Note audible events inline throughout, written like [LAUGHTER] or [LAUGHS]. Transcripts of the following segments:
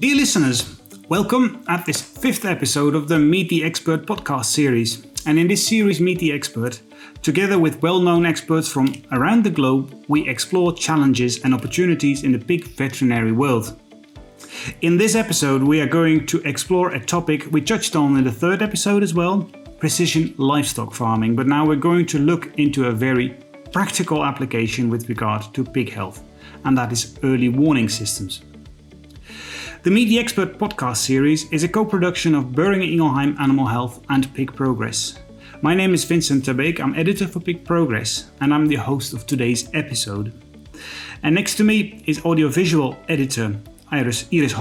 Dear listeners, welcome at this fifth episode of the Meet the Expert podcast series. And in this series, Meet the Expert, together with well known experts from around the globe, we explore challenges and opportunities in the pig veterinary world. In this episode, we are going to explore a topic we touched on in the third episode as well precision livestock farming. But now we're going to look into a very practical application with regard to pig health, and that is early warning systems. The Meet the Expert podcast series is a co production of Boehringer Ingelheim Animal Health and Pig Progress. My name is Vincent ter Beek, I'm editor for Pig Progress, and I'm the host of today's episode. And next to me is audiovisual editor Iris, Iris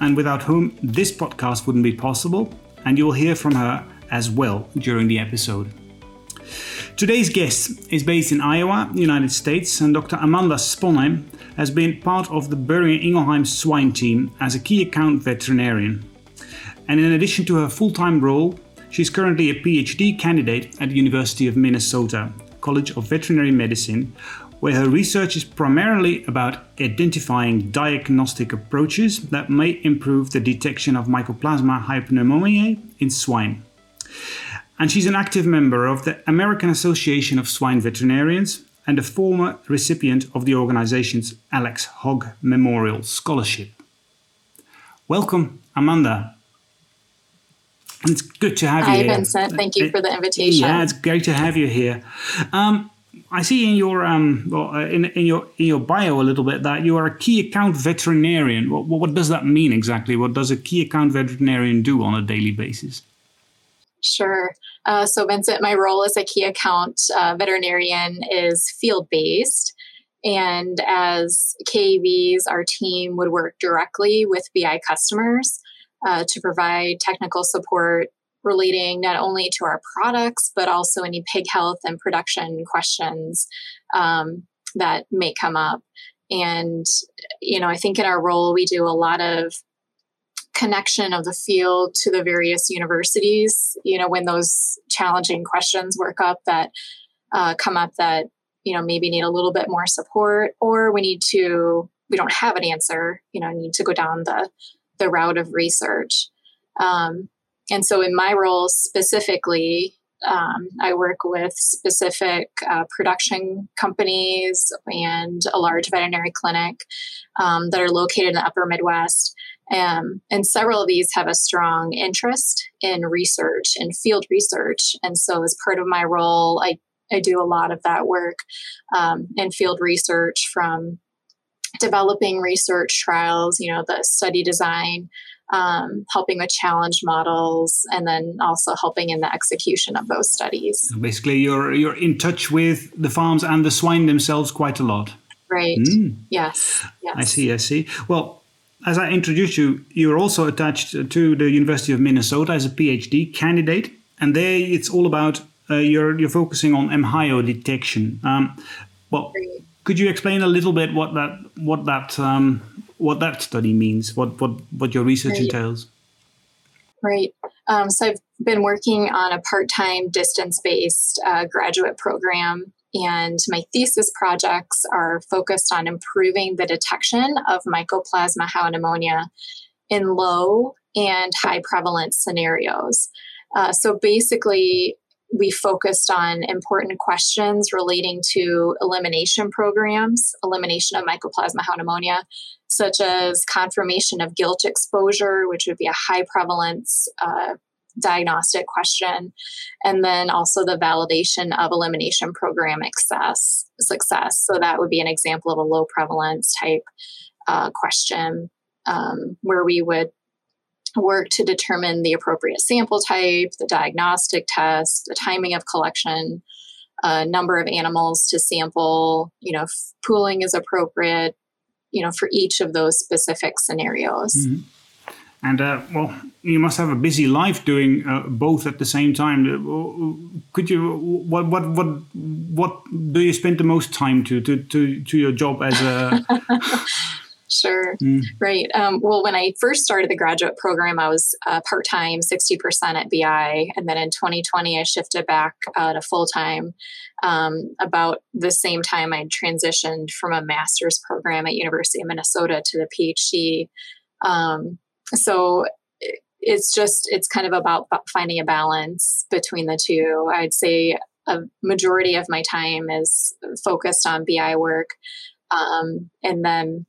and without whom this podcast wouldn't be possible, and you will hear from her as well during the episode. Today's guest is based in Iowa, United States, and Dr. Amanda Sponheim has been part of the Boehringer Ingelheim swine team as a key account veterinarian. And in addition to her full time role, she's currently a PhD candidate at the University of Minnesota College of Veterinary Medicine, where her research is primarily about identifying diagnostic approaches that may improve the detection of Mycoplasma hyopneumoniae in swine. And she's an active member of the American Association of Swine Veterinarians and a former recipient of the organization's Alex Hogg Memorial Scholarship. Welcome, Amanda. And it's good to have Hi, you here. Hi, Vincent. Thank you for the invitation. Yeah, it's great to have you here. Um, I see in your um, well, uh, in, in your in your bio a little bit that you are a key account veterinarian. What, what does that mean exactly? What does a key account veterinarian do on a daily basis? Sure. Uh, so, Vincent, my role as a key account uh, veterinarian is field based. And as KAVs, our team would work directly with BI customers uh, to provide technical support relating not only to our products, but also any pig health and production questions um, that may come up. And, you know, I think in our role, we do a lot of connection of the field to the various universities you know when those challenging questions work up that uh, come up that you know maybe need a little bit more support or we need to we don't have an answer you know need to go down the the route of research um, and so in my role specifically um, I work with specific uh, production companies and a large veterinary clinic um, that are located in the upper Midwest. Um, and several of these have a strong interest in research and field research. And so, as part of my role, I, I do a lot of that work um, in field research from developing research trials, you know, the study design, um, helping with challenge models, and then also helping in the execution of those studies. Basically, you're you're in touch with the farms and the swine themselves quite a lot. Right. Mm. Yes. Yes. I see. I see. Well, as I introduced you, you're also attached to the University of Minnesota as a PhD candidate, and there it's all about uh, you're you're focusing on M. hyo detection. Um, well, could you explain a little bit what that what that um, what that study means? What what what your research right. entails? Right. Um, so I've been working on a part-time distance-based uh, graduate program and my thesis projects are focused on improving the detection of Mycoplasma hyopneumoniae in low and high prevalence scenarios. Uh, so basically, we focused on important questions relating to elimination programs, elimination of Mycoplasma hyopneumoniae, such as confirmation of gilt exposure, which would be a high prevalence uh, diagnostic question, and then also the validation of elimination program success. success. So that would be an example of a low prevalence type uh, question um, where we would work to determine the appropriate sample type, the diagnostic test, the timing of collection, a number of animals to sample, you know, pooling is appropriate, you know, for each of those specific scenarios. Mm-hmm. And uh, well, you must have a busy life doing uh, both at the same time. Uh, could you what what what what do you spend the most time to to to, to your job as a [LAUGHS] Sure. Mm. Right. Um, well, when I first started the graduate program, I was uh, part time, 60% at BI. And then in 2020, I shifted back uh, to full time. Um, about the same time, I transitioned from a master's program at University of Minnesota to the PhD Um, so it's just it's kind of about finding a balance between the two. I'd say a majority of my time is focused on BI work, um, and then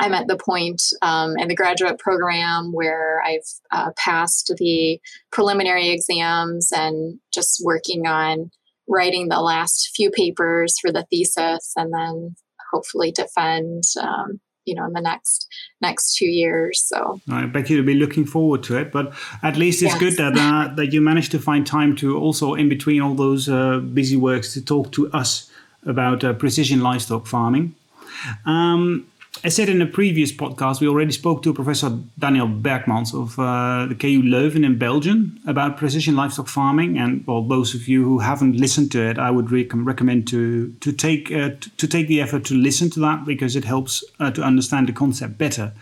I'm at the point um, in the graduate program where I've uh, passed the preliminary exams and just working on writing the last few papers for the thesis, and then hopefully defend um, you know in the next next two years so i bet you'll be looking forward to it but at least it's yes. good that uh, [LAUGHS] that you managed to find time to also in between all those uh, busy works to talk to us about uh, precision livestock farming um, as said in a previous podcast, we already spoke to Professor Daniel Berckmans of uh, the KU Leuven in Belgium about precision livestock farming. And well, those of you who haven't listened to it, I would rec- recommend to to take uh, to take the effort to listen to that because it helps uh, to understand the concept better.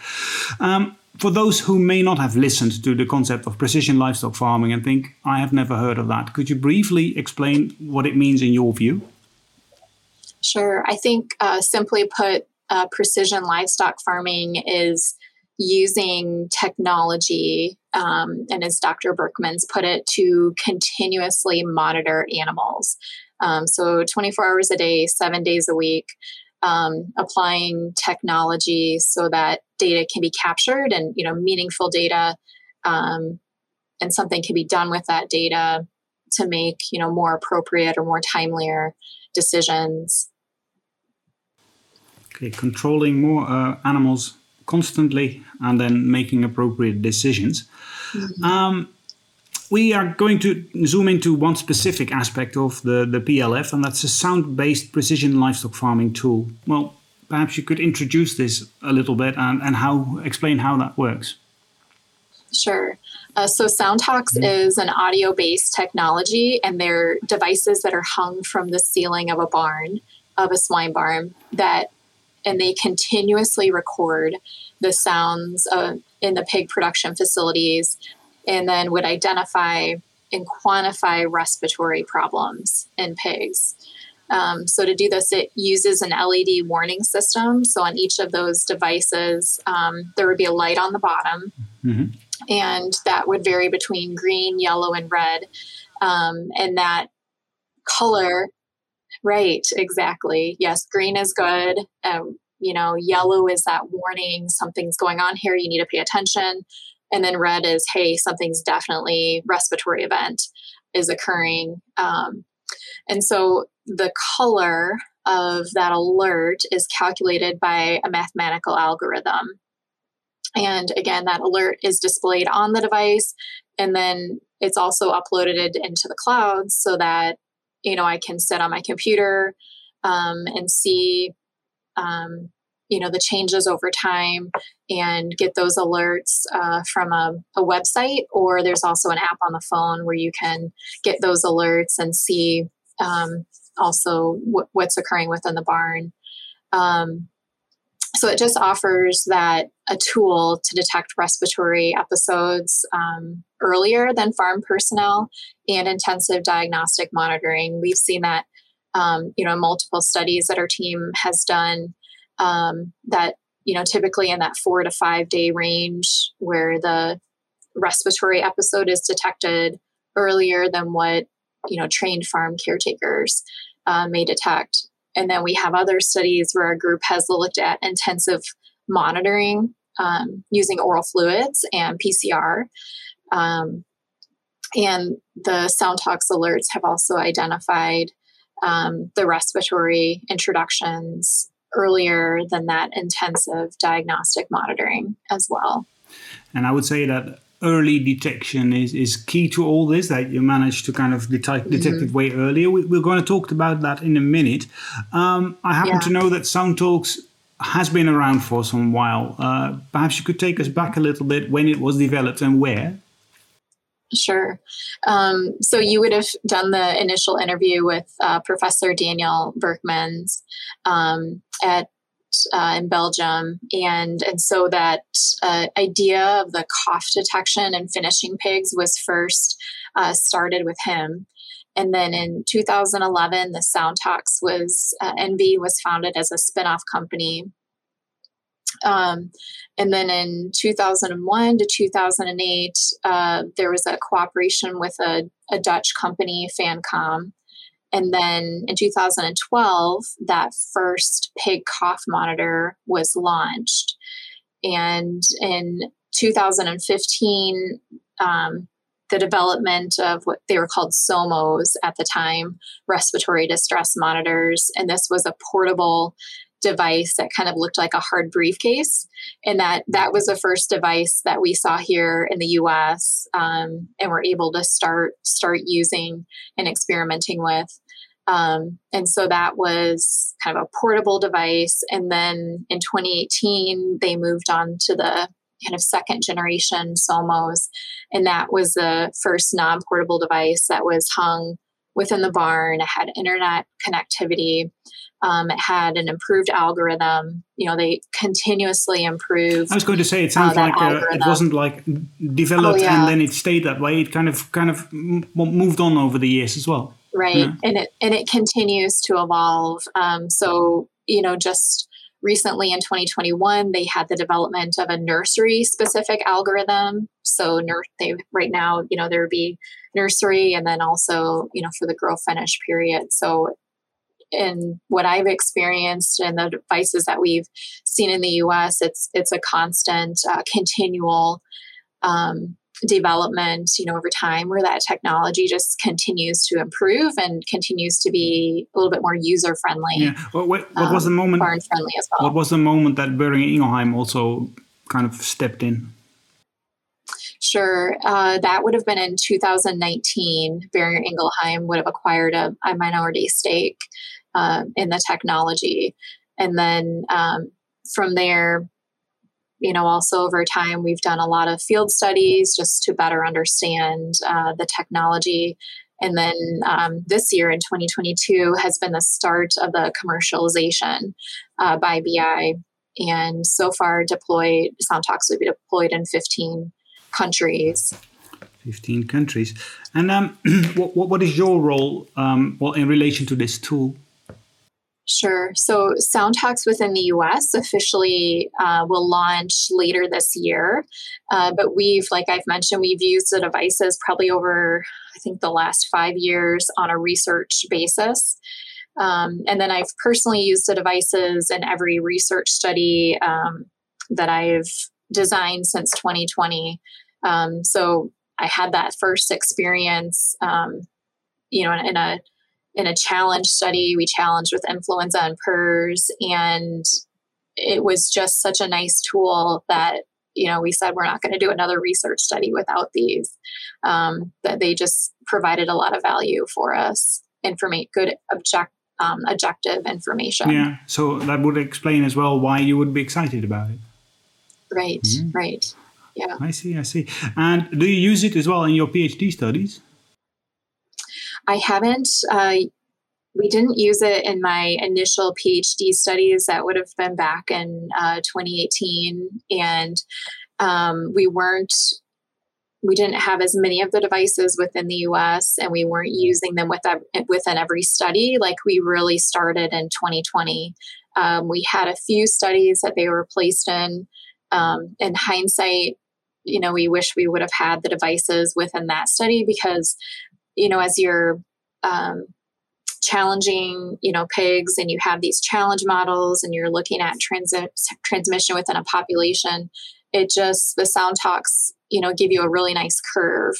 Um, for those who may not have listened to the concept of precision livestock farming and think I have never heard of that, could you briefly explain what it means in your view? Sure. I think uh, simply put, uh, precision livestock farming is using technology, um, and as Dr. Berckmans put it, to continuously monitor animals. Um, so 24 hours a day, seven days a week, um, applying technology so that data can be captured and you know meaningful data, um, and something can be done with that data to make you know more appropriate or more timelier decisions Okay, controlling more uh, animals constantly and then making appropriate decisions. Mm-hmm. Um, we are going to zoom into one specific aspect of the, the PLF, and that's a sound based precision livestock farming tool. Well, perhaps you could introduce this a little bit and, and how explain how that works. Sure. Uh, so SoundTalks mm-hmm. is an audio based technology, and they're devices that are hung from the ceiling of a barn, of a swine barn, that and they continuously record the sounds uh, in the pig production facilities and then would identify and quantify respiratory problems in pigs. Um, so, to do this, it uses an LED warning system. So, on each of those devices, um, there would be a light on the bottom, mm-hmm. and that would vary between green, yellow, and red. Um, and that color Right, exactly. Yes, green is good. Um, you know, yellow is that warning something's going on here, you need to pay attention. And then red is, hey, something's definitely respiratory event is occurring. Um, and so the color of that alert is calculated by a mathematical algorithm. And again, that alert is displayed on the device, and then it's also uploaded into the cloud so that you know, I can sit on my computer um, and see, um, you know, the changes over time and get those alerts uh, from a, a, website. Or there's also an app on the phone where you can get those alerts and see um, also w- what's occurring within the barn. Um, so it just offers that a tool to detect respiratory episodes um, earlier than farm personnel and intensive diagnostic monitoring. We've seen that, um, you know, multiple studies that our team has done um, that, you know, typically in that four to five day range where the respiratory episode is detected earlier than what, you know, trained farm caretakers uh, may detect. And then we have other studies where our group has looked at intensive monitoring um, using oral fluids and PCR. Um, and the SoundTalks alerts have also identified um, the respiratory introductions earlier than that intensive diagnostic monitoring as well. And I would say that early detection is, is key to all this that you managed to kind of detect, mm-hmm. detect it way earlier we, are going to talk about that in a minute um, i happen yeah. to know that SoundTalks has been around for some while uh, perhaps you could take us back a little bit when it was developed and where Sure. Um, so you would have done the initial interview with uh, Professor Daniel Berckmans um, at uh, in Belgium, and and so that uh, idea of the cough detection and finishing pigs was first uh, started with him, and then in 2011, the SoundTalks was uh, NV was founded as a spinoff company, Um, and then in 2001 to 2008, uh, there was a cooperation with a, a Dutch company, Fancom. And then in 2012, that first pig cough monitor was launched. And in 2015, um, the development of what they were called SOMOs at the time, respiratory distress monitors. And this was a portable device that kind of looked like a hard briefcase and that that was the first device that we saw here in the us um, and were able to start start using and experimenting with. Um, and so that was kind of a portable device and then in 2018 they moved on to the kind of second generation somos and that was the first non-portable device that was hung within the barn. It had internet connectivity um, it had an improved algorithm. You know, they continuously improved. I was going to say it sounds uh, like uh, it wasn't like developed oh, yeah. and then it stayed that way. It kind of kind of moved on over the years as well. Right, yeah. and it and it continues to evolve. Um, so you know, just recently in 2021 they had the development of a nursery specific algorithm so nur- they right now you know there would be nursery and then also you know for the grow finish period so in what I've experienced and the devices that we've seen in the U.S., it's it's a constant, uh, continual um, development. You know, over time, where that technology just continues to improve and continues to be a little bit more user friendly. Yeah. What, what, what um, was the um, moment? Barn friendly as well. What was the moment that Boehringer Ingelheim also kind of stepped in? Sure. Uh, that would have been in 2019. Boehringer Ingelheim would have acquired a, a minority stake um, in the technology. And then um, from there, you know, also over time, we've done a lot of field studies just to better understand uh, the technology. And then um, this year in 2022 has been the start of the commercialization uh, by BI. And so far, deployed SoundTalks will be deployed in 15 countries. 15 countries. And um, [CLEARS THROAT] what, what is your role um, well, in relation to this tool? Sure. So SoundTalks within the US officially uh, will launch later this year. Uh, but we've, like I've mentioned, we've used the devices probably over, I think, the last five years on a research basis. Um, and then I've personally used the devices in every research study um, that I've designed since 2020. Um, so I had that first experience, um, you know, in, in a in a challenge study. We challenged with influenza and PRRS, and it was just such a nice tool that you know we said we're not going to do another research study without these. Um, that they just provided a lot of value for us, informate good object um, objective information. Yeah, so that would explain as well why you would be excited about it. Right, mm-hmm. right. Yeah. I see, I see. And do you use it as well in your PhD studies? I haven't. Uh, we didn't use it in my initial PhD studies. That would have been back in uh, 2018, and um, we weren't. We didn't have as many of the devices within the U.S., and we weren't using them with within every study. Like we really started in 2020. Um, we had a few studies that they were placed in. Um, in hindsight, you know, we wish we would have had the devices within that study because you know, as you're um, challenging, you know, pigs and you have these challenge models and you're looking at transit transmission within a population, it just, the sound talks, you know, give you a really nice curve.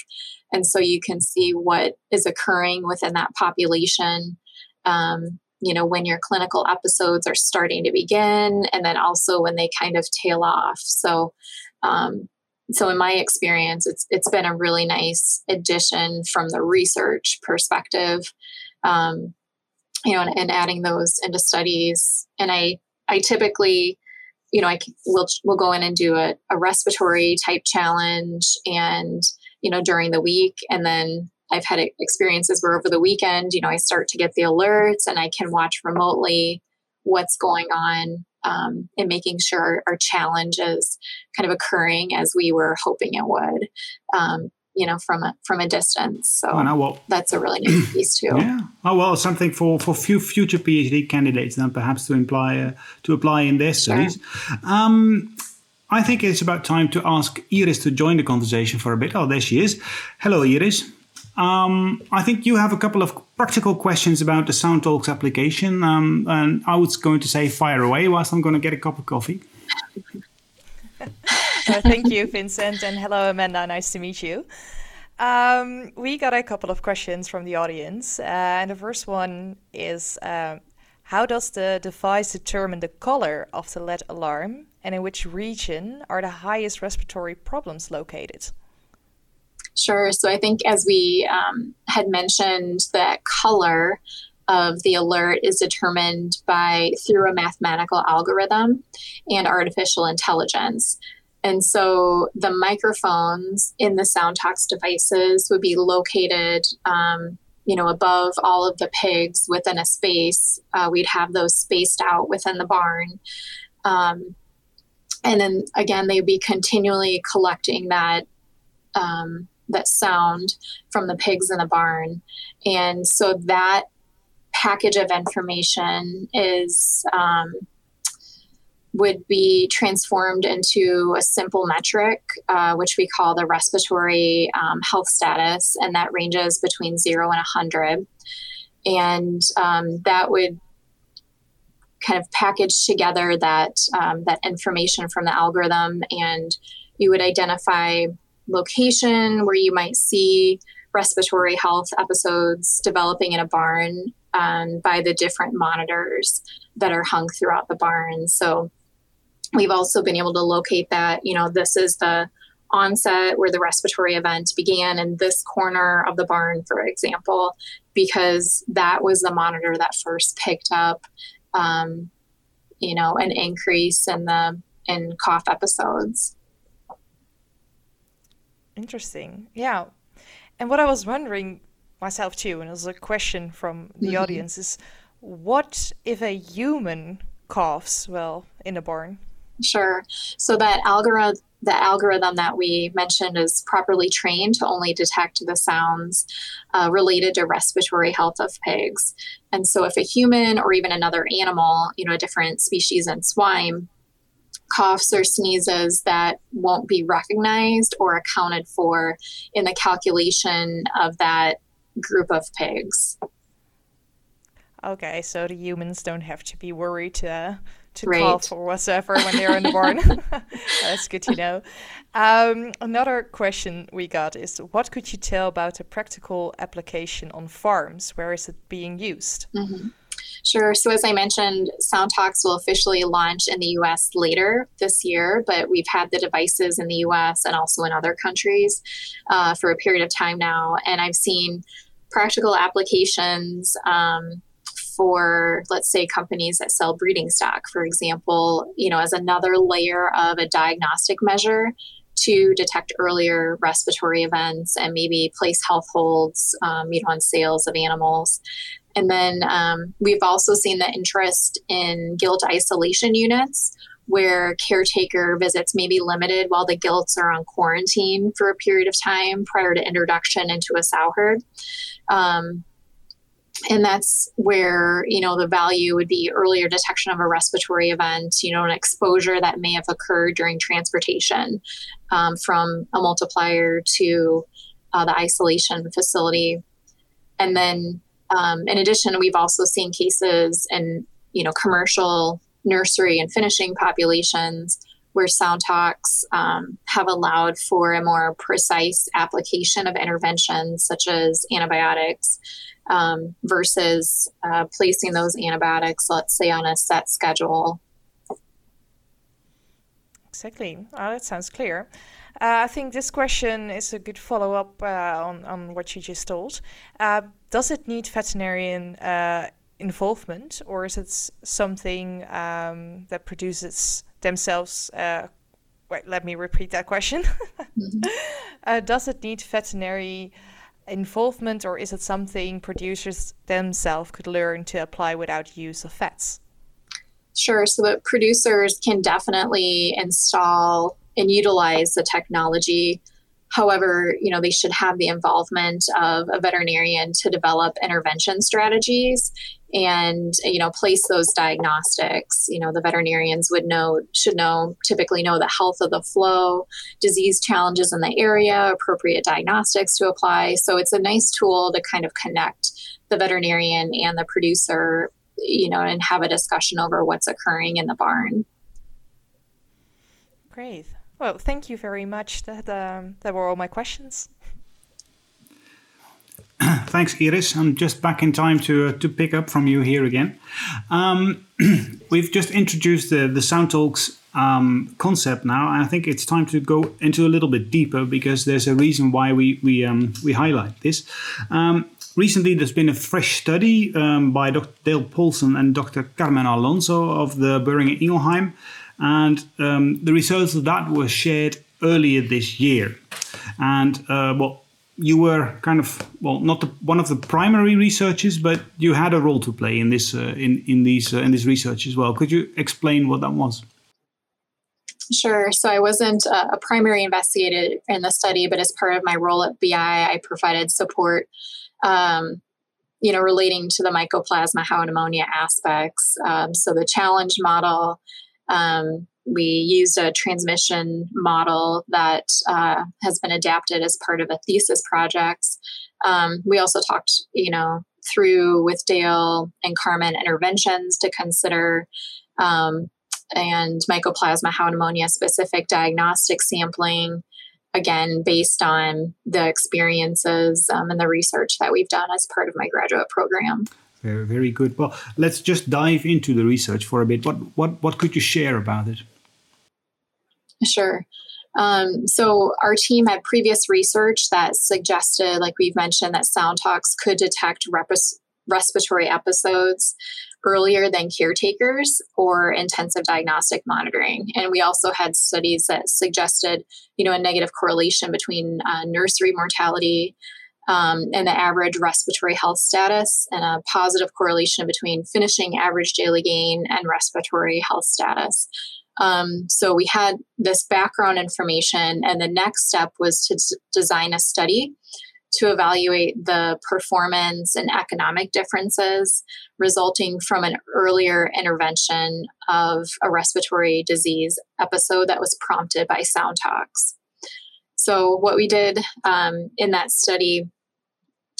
And so you can see what is occurring within that population. Um, you know, when your clinical episodes are starting to begin, and then also when they kind of tail off. So, um, so in my experience it's it's been a really nice addition from the research perspective um, you know and, and, adding those into studies. And i i typically you know i will will go in and do a, a respiratory type challenge and you know during the week. And then i've had experiences where over the weekend you know i start to get the alerts and i can watch remotely what's going on um, and making sure our challenge is kind of occurring as we were hoping it would. Um, you know from a from a distance. So oh, no, well, that's a really nice [CLEARS THROAT] piece too. Yeah. Oh well, something for for few future PhD candidates then perhaps to imply uh, to apply in their studies. Sure. Um, I think it's about time to ask Iris to join the conversation for a bit. Oh, there she is. Hello, Iris. Um, I think you have a couple of practical questions about the SoundTalks application, um, and I was going to say fire away whilst I'm going to get a cup of coffee. well, [LAUGHS] thank you, Vincent, and hello, Amanda. Nice to meet you. Um, we got a couple of questions from the audience, uh, and the first one is uh, How does the device determine the color of the LED alarm and in which region are the highest respiratory problems located? Sure. So I think as we um, had mentioned, that color of the alert is determined by through a mathematical algorithm and artificial intelligence. And so the microphones in the SoundTalks devices would be located, um, you know, above all of the pigs within a space. Uh, we'd have those spaced out within the barn. Um, and then again they'd be continually collecting that um, that sound from the pigs in the barn. And so that package of information is um, would be transformed into a simple metric, uh, which we call the respiratory um, health status, and that ranges between zero and 100. And um, that would kind of package together that um, that information from the algorithm, and you would identify location where you might see respiratory health episodes developing in a barn um, by the different monitors that are hung throughout the barn. So we've also been able to locate that. You know, this is the onset where the respiratory event began in this corner of the barn, for example, because that was the monitor that first picked up um, you know, an increase in the in cough episodes. Interesting. Yeah. And what I was wondering myself too, and it was a question from the mm-hmm. audience, is what if a human coughs well in a barn? Sure. So that algorithm the algorithm that we mentioned is properly trained to only detect the sounds uh, related to respiratory health of pigs. And so, if a human or even another animal, you know, a different species in swine, coughs or sneezes that won't be recognized or accounted for in the calculation of that group of pigs. Okay, so the humans don't have to be worried uh, to right. call for whatsoever when they're in the barn. [LAUGHS] That's good to know. Um, another question we got is what could you tell about a practical application on farms? Where is it being used? Mm-hmm. Sure. So, as I mentioned, SoundTalks will officially launch in the US later this year, but we've had the devices in the US and also in other countries uh, for a period of time now. And I've seen practical applications. Um, for let's say companies that sell breeding stock for example you know as another layer of a diagnostic measure to detect earlier respiratory events and maybe place health holds um, you know on sales of animals and then um, we've also seen the interest in gilt isolation units where caretaker visits may be limited while the gilts are on quarantine for a period of time prior to introduction into a sow herd. Um, and that's where you know the value would be earlier detection of a respiratory event you know an exposure that may have occurred during transportation um, from a multiplier to uh, the isolation facility and then um, in addition we've also seen cases in you know commercial nursery and finishing populations where SoundTalks um, have allowed for a more precise application of interventions such as antibiotics um, versus uh, placing those antibiotics, let's say, on a set schedule. Exactly. Oh, that sounds clear. Uh, I think this question is a good follow up uh, on, on what you just told. Uh, does it need veterinarian uh, involvement, or is it something um, that produces themselves? Uh, wait, let me repeat that question. mm-hmm. [LAUGHS] does it need veterinary involvement, or is it something producers themselves could learn to apply without use of vets? Sure. So producers can definitely install and utilize the technology. However, you know, they should have the involvement of a veterinarian to develop intervention strategies and you know place those diagnostics. You know the veterinarians would know should know typically know the health of the flow disease challenges in the area appropriate diagnostics to apply. So it's a nice tool to kind of connect the veterinarian and the producer you know and have a discussion over what's occurring in the barn. Great well, thank you very much. That um, that were all my questions. [CLEARS THROAT] Thanks, Iris. I'm just back in time to uh, to pick up from you here again. Um, [CLEARS THROAT] we've just introduced the the Sound Talks um, concept now, and I think it's time to go into a little bit deeper because there's a reason why we we um, we highlight this. Um, recently, there's been a fresh study um, by Dr. Dale Polson and Dr. Carmen Alonso of the Boehringer Ingelheim and um, the results of that were shared earlier this year. And uh, well, you were kind of well, not the, one of the primary researchers, but you had a role to play in this uh, in in these uh, in this research as well. Could you explain what that was? Sure. So I wasn't a primary investigator in the study, but as part of my role at BI, I provided support. Um, you know, relating to the mycoplasma hyopneumoniae aspects. Um, so the challenge model um, we used a transmission model that uh, has been adapted as part of a thesis project. Um, we also talked, you know, through with Dale and Carmen interventions to consider um, and mycoplasma hyopneumoniae specific diagnostic sampling again based on the experiences um, and the research that we've done as part of my graduate program very, very good. Well, let's just dive into the research for a bit. What what what could you share about it? Sure. Um, so our team had previous research that suggested, like we've mentioned, that sound talks could detect respiratory episodes earlier than caretakers or intensive diagnostic monitoring. And we also had studies that suggested, you know, a negative correlation between uh, nursery mortality um, and the average respiratory health status, and a positive correlation between finishing average daily gain and respiratory health status. Um, so we had this background information, and the next step was to d- design a study to evaluate the performance and economic differences resulting from an earlier intervention of a respiratory disease episode that was prompted by sound talks. So, what we did um, in that study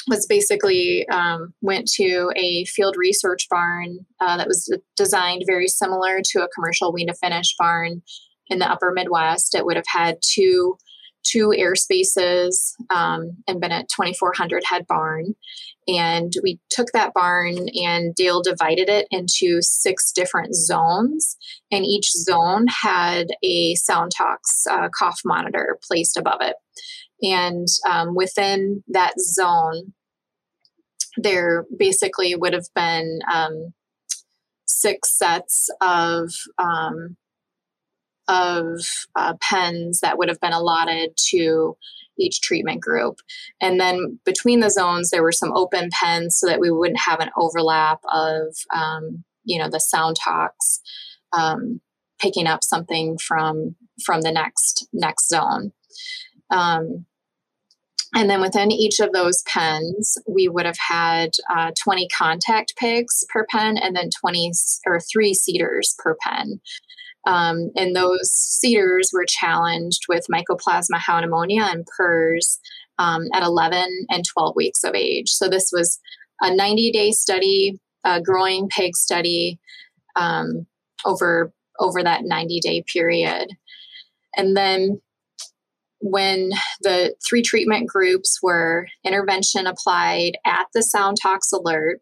was basically um, went to a field research barn uh, that was designed very similar to a commercial wean to finish barn in the upper midwest. It would have had two two air spaces um, and been a 2400 head barn. And we took that barn and dale divided it into six different zones. And each zone had a sound talks uh, cough monitor placed above it and um, within that zone there basically would have been um, six sets of um, of uh, pens that would have been allotted to each treatment group. And then between the zones, there were some open pens so that we wouldn't have an overlap of, um, you know, the sound talks um, picking up something from from the next next zone. Um, and then within each of those pens, we would have had uh, 20 contact pigs per pen and then 20 or three seeders per pen. Um, and those seeders were challenged with mycoplasma hyopneumoniae and PRRS um, at 11 and 12 weeks of age. So this was a 90 day study, a growing pig study um, over, over that 90 day period. And then when the three treatment groups were intervention applied at the sound talks alert,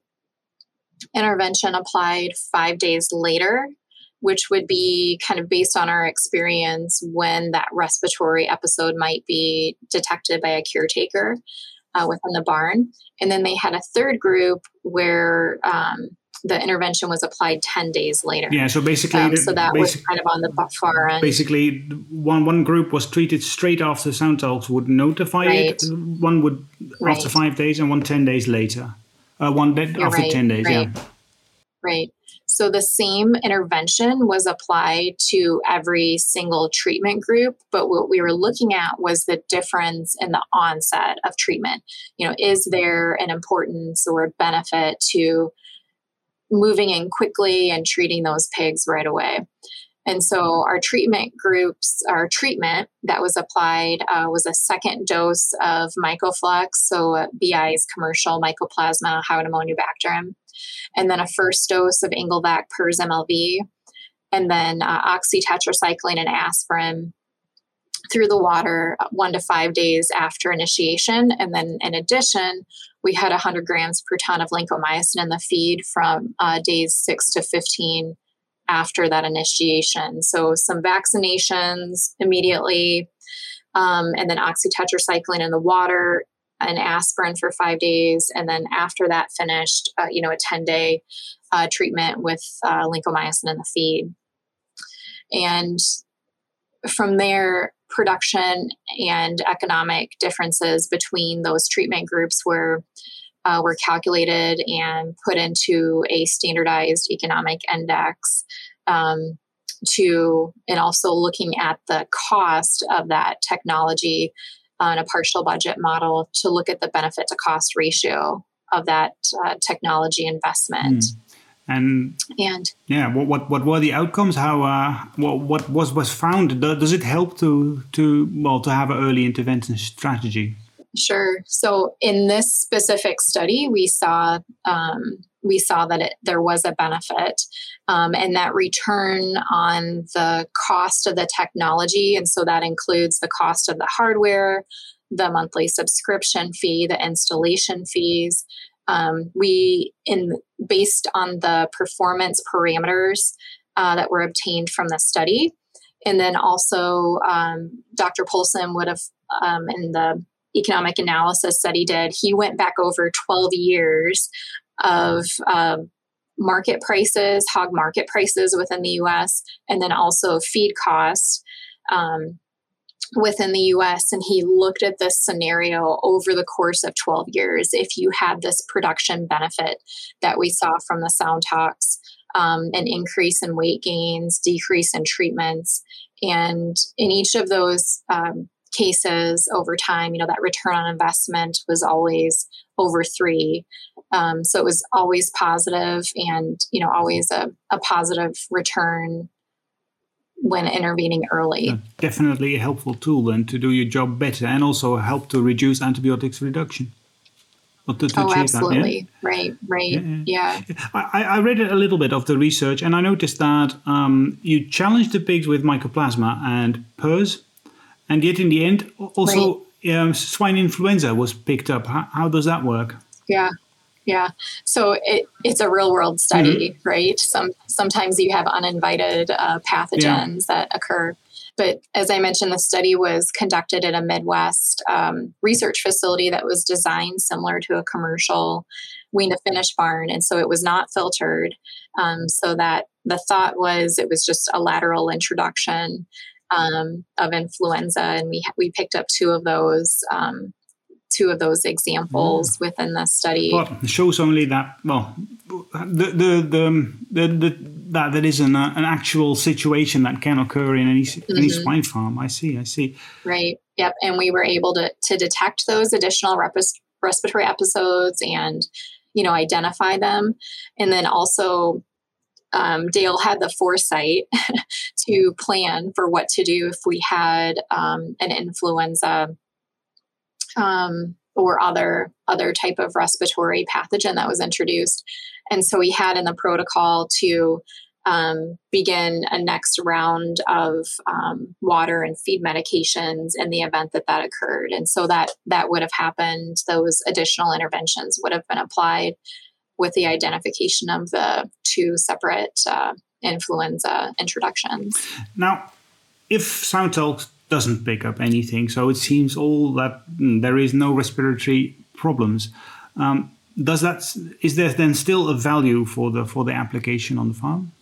intervention applied five days later, which would be kind of based on our experience when that respiratory episode might be detected by a caretaker uh, within the barn. And then they had a third group where um, the intervention was applied 10 days later. Yeah, so basically, um, so that was kind of on the far end. Basically, one one group was treated straight after sound talks would notify right. it. One would right. after five days, and one 10 days later. Uh, one day after right, 10 days, yeah. Right. So the same intervention was applied to every single treatment group, but what we were looking at was the difference in the onset of treatment. You know, is there an importance or benefit to moving in quickly and treating those pigs right away? And so our treatment groups, our treatment that was applied uh, was a second dose of MycoFLEX, so BI's commercial Mycoplasma hyopneumoniae bacterin, and then a first dose of Ingelvac PRRS MLV, and then uh, oxytetracycline and aspirin through the water uh, one to five days after initiation. And then in addition, we had 100 grams per ton of lincomycin in the feed from uh, days 6 to 15 after that initiation. So some vaccinations immediately, um, and then oxytetracycline in the water and aspirin for five days, and then after that finished, uh, you know, a 10 day uh, treatment with uh, lincomycin in the feed. And from there, production and economic differences between those treatment groups were uh, were calculated and put into a standardized economic index um, to and also looking at the cost of that technology on a partial budget model to look at the benefit to cost ratio of that uh, technology investment. Mm. And, and yeah, what, what what were the outcomes? How uh, what what was was found? Does it help to to well to have an early intervention strategy? Sure. So in this specific study, we saw um, we saw that it, there was a benefit, um, and that return on the cost of the technology, and so that includes the cost of the hardware, the monthly subscription fee, the installation fees. Um, we in based on the performance parameters uh, that were obtained from the study, and then also um, Dr. Polson would have um, in the economic analysis that he did, he went back over 12 years of uh, market prices, hog market prices within the US, and then also feed costs um, within the US. And he looked at this scenario over the course of 12 years. If you had this production benefit that we saw from the sound talks um, an increase in weight gains, decrease in treatments. And in each of those um, cases over time, you know, that return on investment was always over three. Um, so it was always positive and, you know, always a, a positive return when intervening early. Yeah, definitely a helpful tool then to do your job better and also help to reduce antibiotics reduction. To, to oh, absolutely. That, yeah? Right, right. Yeah. yeah. I, I, read a little bit of the research and I noticed that um, you challenged the pigs with mycoplasma and PRRS and yet in the end, also right. um, swine influenza was picked up. How, how, does that work? Yeah, yeah. So it, it's a real world study, mm-hmm. right? Some sometimes you have uninvited uh, pathogens yeah. that occur. But as I mentioned, the study was conducted at a Midwest um, research facility that was designed similar to a commercial wean to finish barn. And so it was not filtered. Um, so that the thought was it was just a lateral introduction um, of influenza, and we we picked up two of those. Um, two of those examples mm. within the study. But it shows only that well, the the the, the, the that there is an, uh, an actual situation that can occur in any mm-hmm. any swine farm. I see. I see. Right. Yep. And we were able to to detect those additional rep- respiratory episodes and you know identify them, and then also um, Dale had the foresight [LAUGHS] to plan for what to do if we had um, an influenza um, or other other type of respiratory pathogen that was introduced, and so we had in the protocol to um, begin a next round of um, water and feed medications in the event that that occurred, and so that that would have happened. Those additional interventions would have been applied with the identification of the two separate uh, influenza introductions. Now, if SoundTalk doesn't pick up anything, so it seems all that mm, there is no respiratory problems. Um, does that is there then still a value for the for the application on the farm?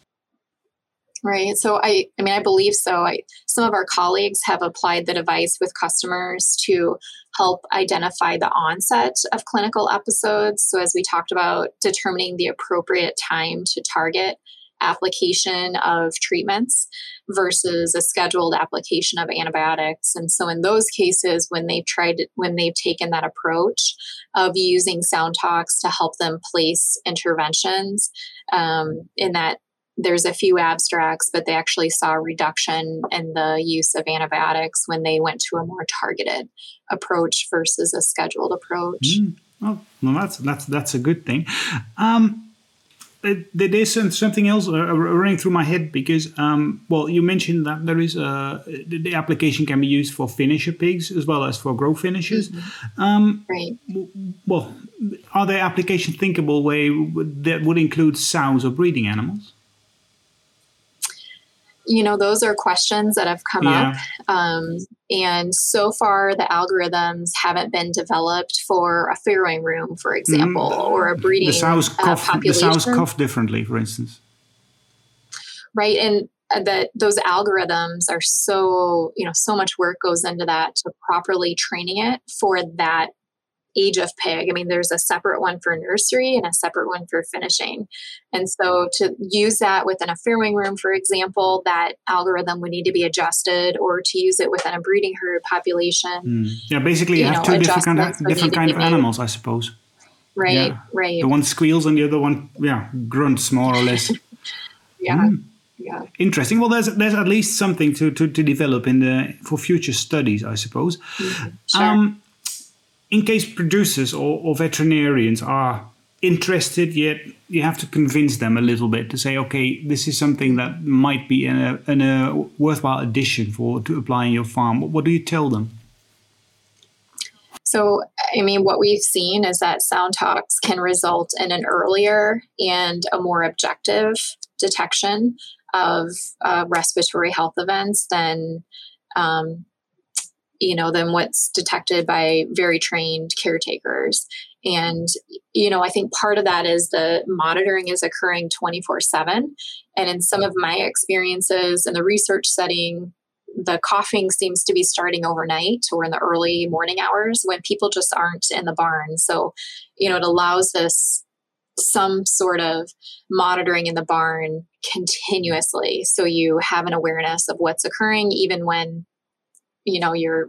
Right. So I, I mean, I believe so. I, some of our colleagues have applied the device with customers to help identify the onset of clinical episodes. So as we talked about, determining the appropriate time to target application of treatments versus a scheduled application of antibiotics. And so in those cases, when they've tried, when they've taken that approach of using sound talks to help them place interventions um, in that there's a few abstracts, but they actually saw a reduction in the use of antibiotics when they went to a more targeted approach versus a scheduled approach. Mm. Oh, well, that's that's that's a good thing. Um, there's something else uh, running through my head because, um, well, you mentioned that there is a, the application can be used for finisher pigs as well as for grow finishers. Mm-hmm. Um, right. Well, are there applications thinkable way that would include sows or breeding animals? you know, those are questions that have come yeah. up. Um, and so far, the algorithms haven't been developed for a farrowing room, for example, mm, or a breeding the sows uh, cough, population. The sows cough differently, for instance. Right. And uh, that those algorithms are so you know so much work goes into that to properly training it for that age of pig. I mean, there's a separate one for nursery and a separate one for finishing. And so to use that within a farrowing room, for example, that algorithm would need to be adjusted or to use it within a breeding herd population. Mm. Yeah, basically you, you have know, two different kind of, different kind of animals, I suppose. Right, yeah. right. The one squeals and the other one, yeah, grunts more or less. [LAUGHS] yeah. Mm. Yeah. Interesting. Well, there's there's at least something to, to, to develop in the for future studies, I suppose. Mm-hmm. Sure. Um, in case producers or, or veterinarians are interested yet you have to convince them a little bit to say okay this is something that might be a, a worthwhile addition for to apply in your farm. What, what do you tell them? So i mean what we've seen is that SoundTalks can result in an earlier and a more objective detection of uh, respiratory health events than um, you know than what's detected by very trained caretakers. And you know i think part of that is the monitoring is occurring 24 7 and in some of my experiences in the research setting the coughing seems to be starting overnight or in the early morning hours when people just aren't in the barn. So you know it allows this some sort of monitoring in the barn continuously. So you have an awareness of what's occurring even when you know your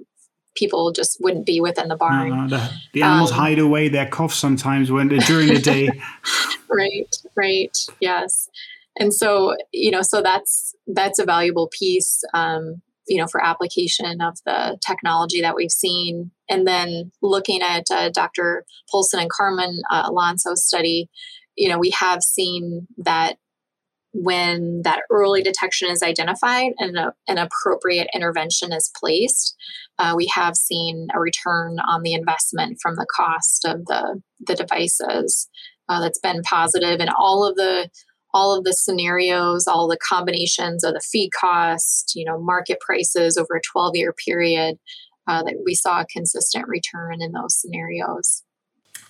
people just wouldn't be within the barn. No, the, the, animals um, hide away their coughs sometimes when during the day. [LAUGHS] [LAUGHS] right, right, yes, and so you know, so that's that's a valuable piece, um, you know, for application of the technology that we've seen, and then looking at uh, Dr. Polson and Carmen uh, Alonso's study, you know, we have seen that when that early detection is identified and a, an appropriate intervention is placed, uh, we have seen a return on the investment from the cost of the, the devices. Uh, that's been positive and all of the all of the scenarios all the combinations of the feed cost you know market prices over a 12 year period uh, that we saw a consistent return in those scenarios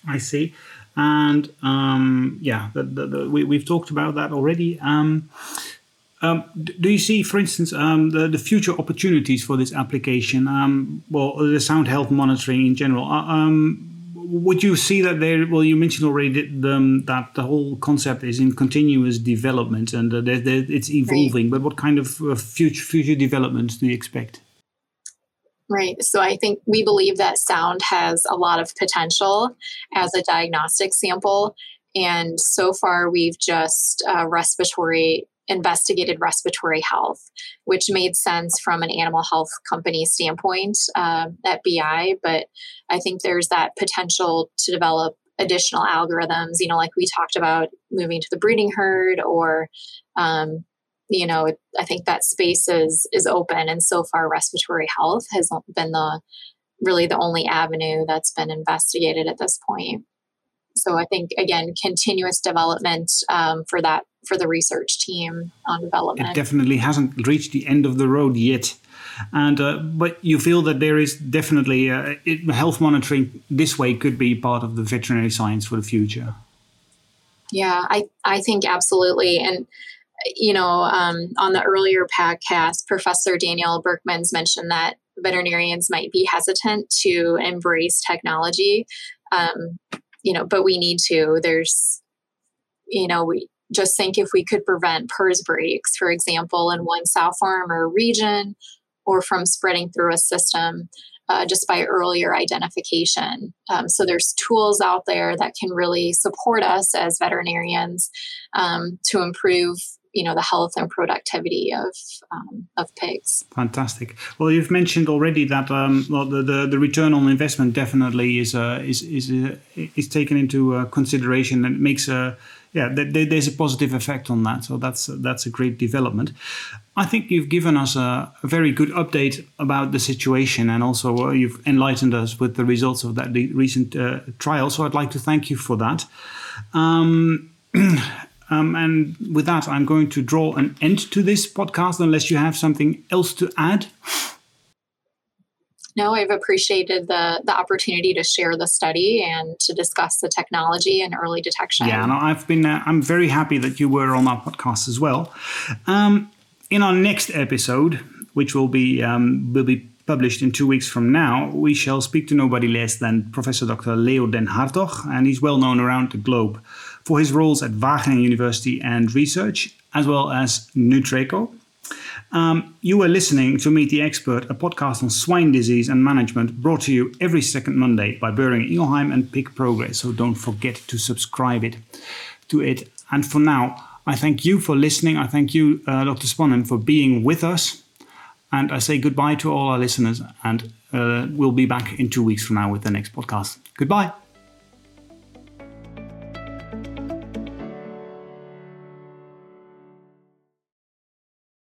i see and um, yeah, the, the, the, we, have talked about that already. Um, um, do you see, for instance, um, the, the future opportunities for this application? Um, well, the sound health monitoring in general. Uh, um, would you see that there? Well, you mentioned already that, that the whole concept is in continuous development and uh, it's evolving. Right. But what kind of uh, future future developments do you expect? Right. So I think we believe that sound has a lot of potential as a diagnostic sample. And so far, we've just uh, respiratory investigated respiratory health, which made sense from an animal health company standpoint uh, at BI. But I think there's that potential to develop additional algorithms, you know, like we talked about moving to the breeding herd or um, you know i think that space is is open and so far respiratory health has been the really the only avenue that's been investigated at this point. So i think again continuous development um, for that for the research team on development. it definitely hasn't reached the end of the road yet. And uh, but you feel that there is definitely uh, it, health monitoring this way could be part of the veterinary science for the future. Yeah i i think absolutely. And you know, um, on the earlier podcast, Professor Daniel Berckmans mentioned that veterinarians might be hesitant to embrace technology. Um, you know, but we need to. There's, you know, we just think if we could prevent PRRS breaks, for example, in one sow farm or region, or from spreading through a system uh, just by earlier identification. Um, so there's tools out there that can really support us as veterinarians um, to improve you know the health and productivity of um, of pigs. Fantastic. Well, you've mentioned already that um, well, the, the, the return on investment definitely is uh, is is uh, is taken into uh, consideration and makes a yeah there's a positive effect on that. So that's that's a great development. I think you've given us a, very good update about the situation and also uh, you've enlightened us with the results of that recent uh, trial. So I'd like to thank you for that. Um, [CLEARS THROAT] Um, and with that, I'm going to draw an end to this podcast unless you have something else to add. No, I've appreciated the the opportunity to share the study and to discuss the technology and early detection. Yeah, and I've been uh, I'm very happy that you were on our podcast as well. Um, in our next episode, which will be um, will be published in two weeks from now, we shall speak to nobody less than Professor Dr. Leo Den Hartog, and he's well known around the globe for his roles at Wageningen University and research, as well as Nutreco. Um, you are listening to Meet the Expert, a podcast on swine disease and management, brought to you every second Monday by Boehringer Ingelheim and Pig Progress. So don't forget to subscribe it to it. And for now, I thank you for listening. I thank you, uh, Dr. Sponnen, for being with us. And I say goodbye to all our listeners, and uh, we'll be back in two weeks from now with the next podcast. Goodbye.